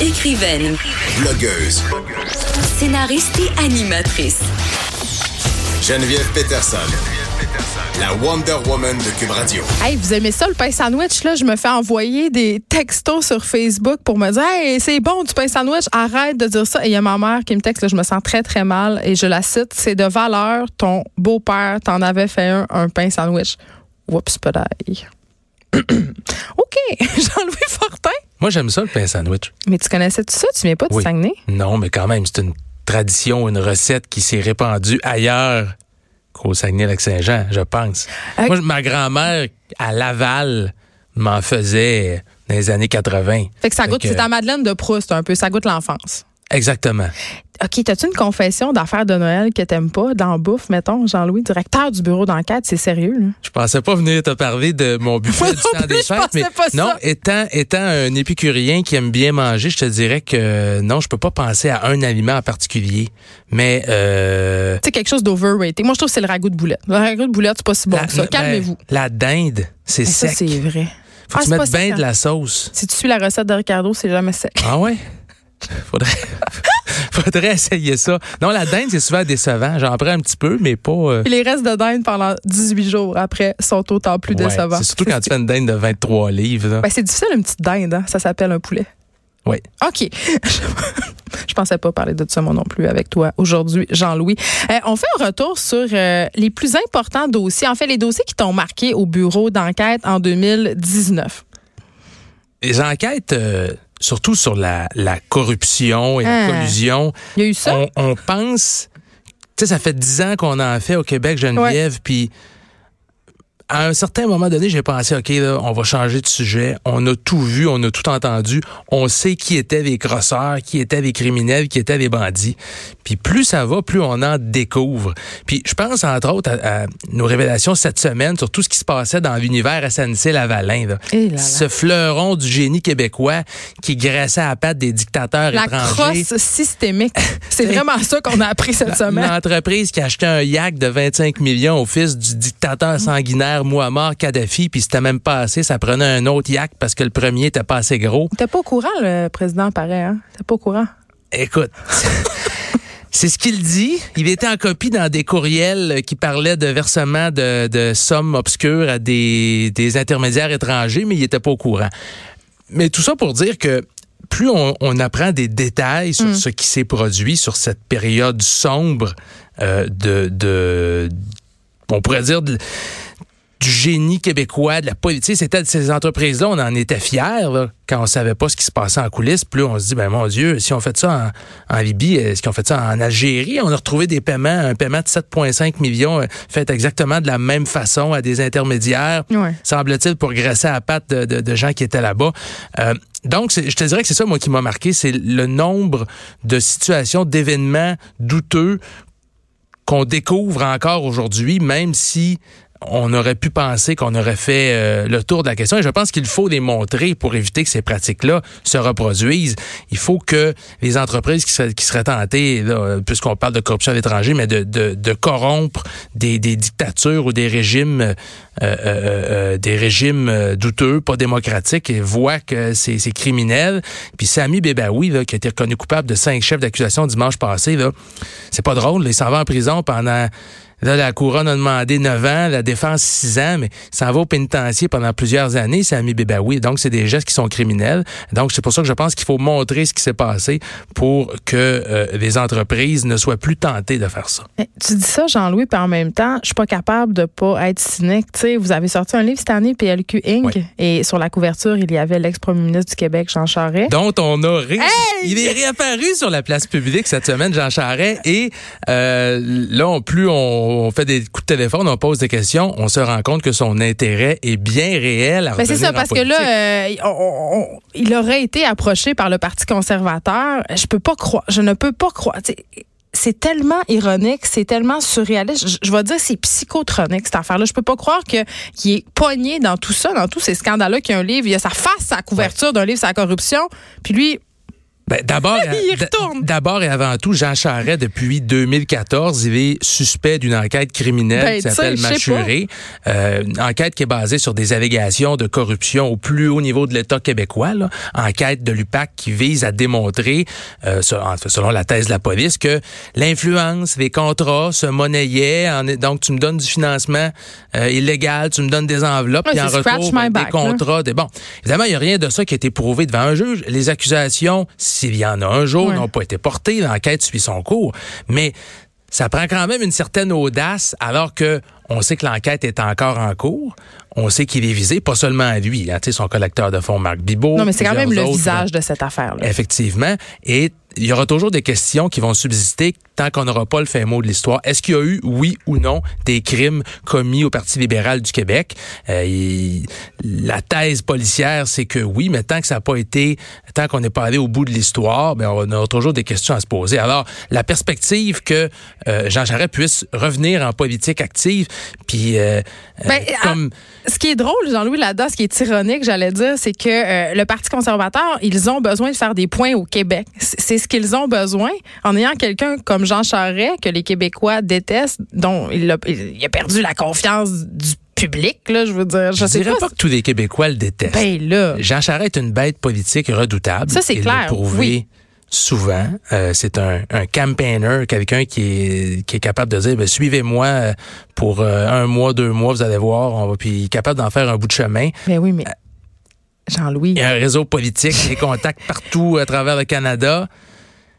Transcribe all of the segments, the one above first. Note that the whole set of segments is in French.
Écrivaine, Blogueuse. scénariste et animatrice. Geneviève Peterson. La Wonder Woman de Cube Radio. Hey, vous aimez ça le pain sandwich là? Je me fais envoyer des textos sur Facebook pour me dire "Hey, c'est bon du pain sandwich, arrête de dire ça." Et il y a ma mère qui me texte là, je me sens très très mal et je la cite, c'est de valeur ton beau-père t'en avait fait un un pain sandwich. Oups, pedaille. OK, Jean-Louis Fortin. Moi, j'aime ça, le pain sandwich. Mais tu connaissais tout ça, tu viens pas du Oui. Saguenay? Non, mais quand même, c'est une tradition, une recette qui s'est répandue ailleurs qu'au Saguenay-Lac-Saint-Jean, je pense. Moi, ma grand-mère, à Laval, m'en faisait dans les années 80. Fait que ça goûte, c'est ta Madeleine de Proust un peu, ça goûte l'enfance. Exactement. OK, t'as-tu une confession d'affaires de Noël que t'aimes pas? Dans bouffe, mettons, Jean-Louis, directeur du bureau d'enquête, c'est sérieux, là? Je pensais pas venir te parler de mon buffet du temps des fêtes, mais pas ça. non, étant étant un épicurien qui aime bien manger, je te dirais que non, je peux pas penser à un aliment en particulier. Mais euh, Tu sais, quelque chose d'overrated. Moi, je trouve que c'est le ragoût de boulette. Le ragoût de boulette, c'est pas si bon la- que ça. ben, Calmez-vous. La dinde, c'est Mais ça, sec. c'est vrai. Faut Ah, que tu pas mettes bien sec, de hein? la sauce. Si tu suis la recette de Ricardo, c'est jamais sec. Ah ouais? Faudrait, faudrait essayer ça. Non, la dinde, c'est souvent décevant. J'en prends un petit peu, mais pas. euh, Puis les restes de dinde pendant 18 jours après sont autant plus ouais. décevants. C'est surtout quand tu fais une dinde de 23 livres. Ben, c'est difficile, une petite dinde. hein. Ça s'appelle un poulet. Oui. OK. Je pensais pas parler de ça, moi non plus, avec toi aujourd'hui, Jean-Louis. Euh, on fait un retour sur euh, les plus importants dossiers. En fait, les dossiers qui t'ont marqué au bureau d'enquête en 2019. Les enquêtes, euh, surtout sur la, la corruption et Ah. la collusion, Il y a eu ça? on, on pense. Tu sais, ça fait dix ans qu'on en fait au Québec, Geneviève, puis à un certain moment donné, j'ai pensé, OK, là, on va changer de sujet. On a tout vu, on a tout entendu. On sait qui étaient les crosseurs, qui étaient les criminels, qui étaient les bandits. Puis plus ça va, plus on en découvre. Puis je pense, entre autres, à, à nos révélations cette semaine sur tout ce qui se passait dans l'univers SNC-Lavalin. là. Eh là là. Ce fleuron du génie québécois qui graissait à la patte des dictateurs La étrangers. crosse systémique. C'est vraiment ça qu'on a appris cette semaine. entreprise qui a acheté un yak de 25 millions au fils du dictateur sanguinaire Muammar Kadhafi, puis c'était même pas assez, ça prenait un autre yak parce que le premier était pas assez gros. T'es pas au courant, le président, pareil, hein? T'es pas au courant? Écoute, c'est ce qu'il dit. Il était en copie dans des courriels qui parlaient de versement de, de sommes obscures à des, des intermédiaires étrangers, mais il était pas au courant. Mais tout ça pour dire que plus on, on apprend des détails sur ce qui s'est produit, sur cette période sombre euh, de, de, on pourrait dire, de- du génie québécois, de la politique. C'était de ces entreprises-là, on en était fiers là, quand on savait pas ce qui se passait en coulisses. Plus on se dit, ben mon Dieu, si on fait ça en, en Libye, est-ce qu'on fait ça en Algérie? On a retrouvé des paiements, un paiement de 7,5 millions euh, fait exactement de la même façon à des intermédiaires, Ouais. semble-t-il, pour graisser à la patte de, de- de gens qui étaient là-bas. Euh, donc, je te dirais que c'est ça, moi, qui m'a marqué, c'est le nombre de situations, d'événements douteux qu'on découvre encore aujourd'hui, même si on aurait pu penser qu'on aurait fait euh, le tour de la question. Et je pense qu'il faut les montrer pour éviter que ces pratiques-là se reproduisent. Il faut que les entreprises qui seraient, qui seraient tentées, puisqu'on parle de corruption à l'étranger, mais de, corrompre des, dictatures ou des régimes, euh, euh, des régimes douteux, pas démocratiques, voient que c'est criminel. Puis Sami Bebaoui, là, qui a été reconnu coupable de cinq chefs d'accusation dimanche passé, là, c'est pas drôle. Il s'en va en prison pendant Là, la couronne a demandé 9 ans, la défense 6 ans, mais ça va au pénitencier pendant plusieurs années, Sami Bebaoui. Donc, c'est des gestes qui sont criminels. Donc, c'est pour ça que je pense qu'il faut montrer ce qui s'est passé pour que euh, les entreprises ne soient plus tentées de faire ça. Mais Tu dis ça, Jean-Louis, puis en même temps, je suis pas capable de pas être cynique. Tu sais, vous avez sorti un livre cette année, PLQ Inc. Oui. Et sur la couverture, il y avait l'ex-premier ministre du Québec, Jean Charest. dont on a ré- il est réapparu sur la place publique cette semaine Jean Charest et euh, là on- plus on, on fait des coups de téléphone on pose des questions on se rend compte que son intérêt est bien réel à Ben, c'est ça, parce que là, euh, on- on- on- il aurait été approché par le Parti conservateur. Je peux pas croire, je ne peux pas croire. C'est tellement ironique, c'est tellement surréaliste. Je, je vais dire c'est psychotronique cette affaire-là. Je peux pas croire que qu'il est pogné dans tout ça, dans tous ces scandales-là, qu'il y a un livre, il y a sa face, sa couverture d'un livre la corruption, puis lui, Ben, d'abord, d'abord et avant tout, Jean Charest, depuis 2014, il est suspect d'une enquête criminelle Ben, qui s'appelle Machuré. Euh, enquête qui est basée sur des allégations de corruption au plus haut niveau de l'État québécois. Là. Enquête de l'UPAC qui vise à démontrer, euh, selon, la thèse de la police, que l'influence, les contrats se monnayaient. En, donc, tu me donnes du financement euh, illégal, tu me donnes des enveloppes, puis en retour, ben, des contrats. Des, bon, évidemment, il n'y a rien de ça qui a été prouvé devant un juge. Les accusations, s'il y en a un jour, Ouais. n'ont pas été portées. L'enquête suit son cours. Mais ça prend quand même une certaine audace alors que on sait que l'enquête est encore en cours. On sait qu'il est visé, pas seulement à lui, hein, tu sais, son collecteur de fonds, Marc Bibot. Non, mais c'est quand même le autres, visage de cette affaire-là. Effectivement. Et il y aura toujours des questions qui vont subsister tant qu'on n'aura pas le fin mot de l'histoire. Est-ce qu'il y a eu, oui ou non, des crimes commis au Parti libéral du Québec? Euh, la thèse policière, c'est que oui, mais tant que ça n'a pas été, tant qu'on n'est pas allé au bout de l'histoire, ben on aura toujours des questions à se poser. Alors, la perspective que euh, Jean Charest puisse revenir en politique active, puis euh, euh, Ben, comme... Ce qui est drôle, Jean-Louis Lada, ce qui est ironique, j'allais dire, c'est que euh, le Parti conservateur, ils ont besoin de faire des points au Québec. C'est c'est ce qu'ils ont besoin en ayant quelqu'un comme Jean Charest, que les Québécois détestent, dont il a, il a perdu la confiance du public, là, je veux dire. Je, Je sais dirais pas. pas que tous les Québécois le détestent. Ben là. Jean Charest est une bête politique redoutable. Ça, c'est clair, prouvé oui. souvent. Euh, c'est un, un campaigner, quelqu'un qui est, qui est capable de dire, ben, suivez-moi euh, pour euh, un mois, deux mois, vous allez voir, on va, puis capable d'en faire un bout de chemin. Ben oui, mais Jean-Louis. Il y a un réseau politique, des contacts partout à travers le Canada.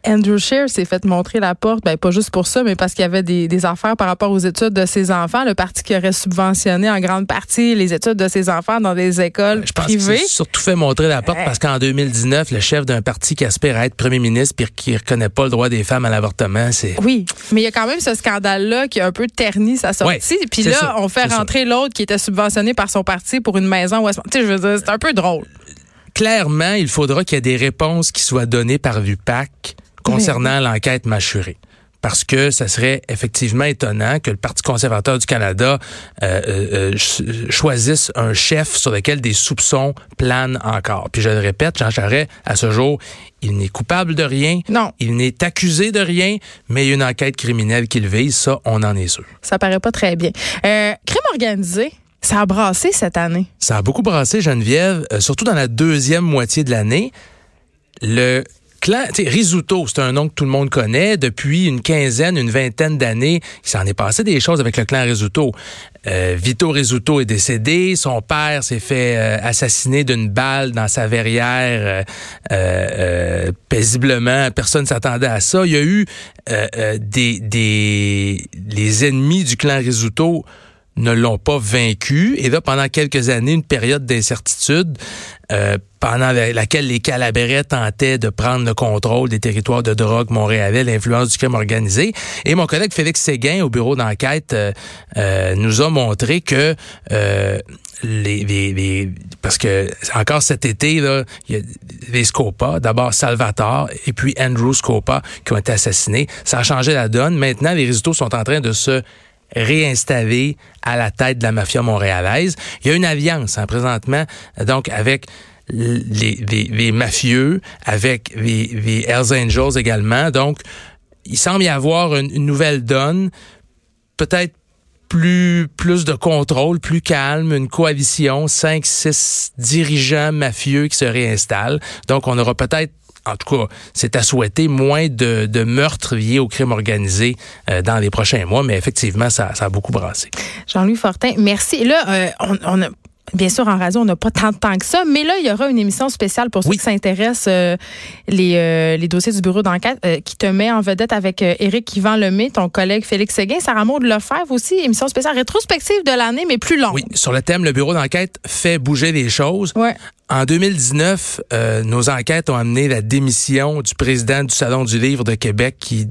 Andrew Scheer s'est fait montrer la porte, ben pas juste pour ça, mais parce qu'il y avait des, des affaires par rapport aux études de ses enfants. Le parti qui aurait subventionné en grande partie les études de ses enfants dans des écoles Je pense privées. surtout fait montrer la porte parce qu'en 2019, le chef d'un parti qui aspire à être premier ministre puis qui reconnaît pas le droit des femmes à l'avortement, c'est... Oui, mais il y a quand même ce scandale-là qui a un peu terni sa sortie. Ouais, Puis là, ça, on fait rentrer l'autre qui était subventionné par son parti pour une maison. West- Tu sais, je veux dire, c'est un peu drôle. clairement, il faudra qu'il y ait des réponses qui soient données par l'UPAC concernant l'enquête mâchurée. Parce que ça serait effectivement étonnant que le Parti conservateur du Canada euh, euh, euh, ch- choisisse un chef sur lequel des soupçons planent encore. Puis je le répète, Jean Charest, à ce jour, il n'est coupable de rien. Non. Il n'est accusé de rien, mais il y a une enquête criminelle qu'il vise. Ça, on en est sûr. Ça paraît pas très bien. Euh, crime organisé, ça a brassé cette année. Ça a beaucoup brassé Geneviève, surtout dans la deuxième moitié de l'année. Le sais, Risuto, c'est un nom que tout le monde connaît. Depuis une quinzaine, une vingtaine d'années, il s'en est passé des choses avec le clan Risuto. Euh, Vito Risuto est décédé, son père s'est fait euh, assassiner d'une balle dans sa verrière euh, paisiblement. Personne s'attendait à ça. Il y a eu des, des les ennemis du clan Risuto ne l'ont pas vaincu. Et là, pendant quelques années, une période d'incertitude euh, pendant la- laquelle les Calabrais tentaient de prendre le contrôle des territoires de drogue montréalais, l'influence du crime organisé. Et mon collègue Félix Séguin, au bureau d'enquête, euh, euh, nous a montré que les- parce que encore cet été là, il y a les Scopa, d'abord Salvatore et puis Andrew Scopa qui ont été assassinés. Ça a changé la donne. Maintenant, les résultats sont en train de se réinstallé à la tête de la mafia montréalaise. Il y a une alliance hein, présentement, donc avec les, mafieux, avec les, les Hells Angels également. Donc, il semble y avoir une, une nouvelle donne, peut-être plus plus de contrôle, plus calme, une coalition, cinq, six dirigeants mafieux qui se réinstallent. Donc, on aura peut-être en tout cas, c'est à souhaiter moins de, meurtres liés au crime organisé euh, dans les prochains mois, mais effectivement, ça, ça a beaucoup brassé. Jean-Louis Fortin, merci. Là, euh, on, on a. Bien sûr, en radio, on n'a pas tant de temps que ça, mais là, il y aura une émission spéciale pour ceux Oui. qui s'intéressent euh, les, euh, les dossiers du bureau d'enquête euh, qui te met en vedette avec euh, Éric Yvan Lemay, ton collègue Félix Séguin, Sarah Maud Lefebvre aussi, émission spéciale rétrospective de l'année, mais plus longue. Oui, sur le thème, le bureau d'enquête fait bouger les choses. Ouais. En 2019, euh, nos enquêtes ont amené la démission du président du Salon du Livre de Québec qui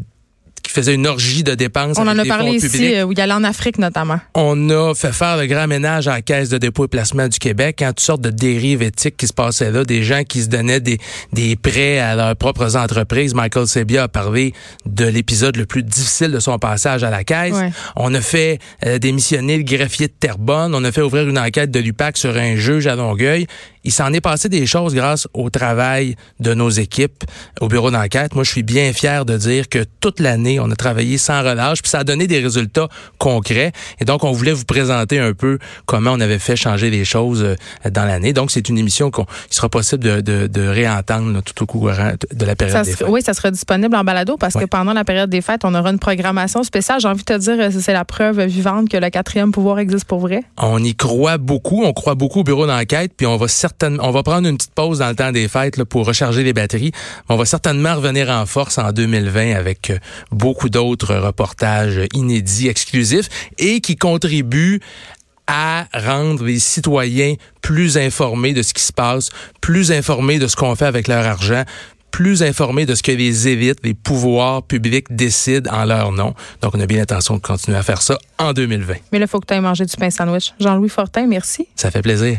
faisait une orgie de dépenses. On avec en a parlé ici, euh, où il allait en Afrique notamment. On a fait faire le grand ménage à la Caisse de dépôt et placement du Québec, en toutes sortes de dérives éthiques qui se passaient là, des gens qui se donnaient des, des prêts à leurs propres entreprises. Michael Sebia a parlé de l'épisode le plus difficile de son passage à la Caisse. Ouais. On a fait euh, démissionner le greffier de Terrebonne. On a fait ouvrir une enquête de l'UPAC sur un juge à Longueuil. Il s'en est passé des choses grâce au travail de nos équipes au bureau d'enquête. Moi, je suis bien fier de dire que toute l'année, on a travaillé sans relâche, puis ça a donné des résultats concrets. Et donc, on voulait vous présenter un peu comment on avait fait changer les choses euh, dans l'année. Donc, c'est une émission qu'il sera possible de, de, de réentendre tout au courant de la période Ça des fêtes. oui, ça sera disponible en balado parce que pendant la période des fêtes, on aura une programmation spéciale. J'ai envie de te dire, euh, c'est la preuve vivante que le quatrième pouvoir existe pour vrai. On y croit beaucoup, on croit beaucoup au bureau d'enquête, puis on va certainement, on va prendre une petite pause dans le temps des fêtes là, pour recharger les batteries. On va certainement revenir en force en 2020 avec euh, beaucoup d'autres reportages inédits, exclusifs et qui contribuent à rendre les citoyens plus informés de ce qui se passe, plus informés de ce qu'on fait avec leur argent, plus informés de ce que les élites, les pouvoirs publics décident en leur nom. Donc, on a bien l'intention de continuer à faire ça en 2020. Mais là, il faut que tu ailles manger du pain sandwich. Jean-Louis Fortin, merci. Ça fait plaisir.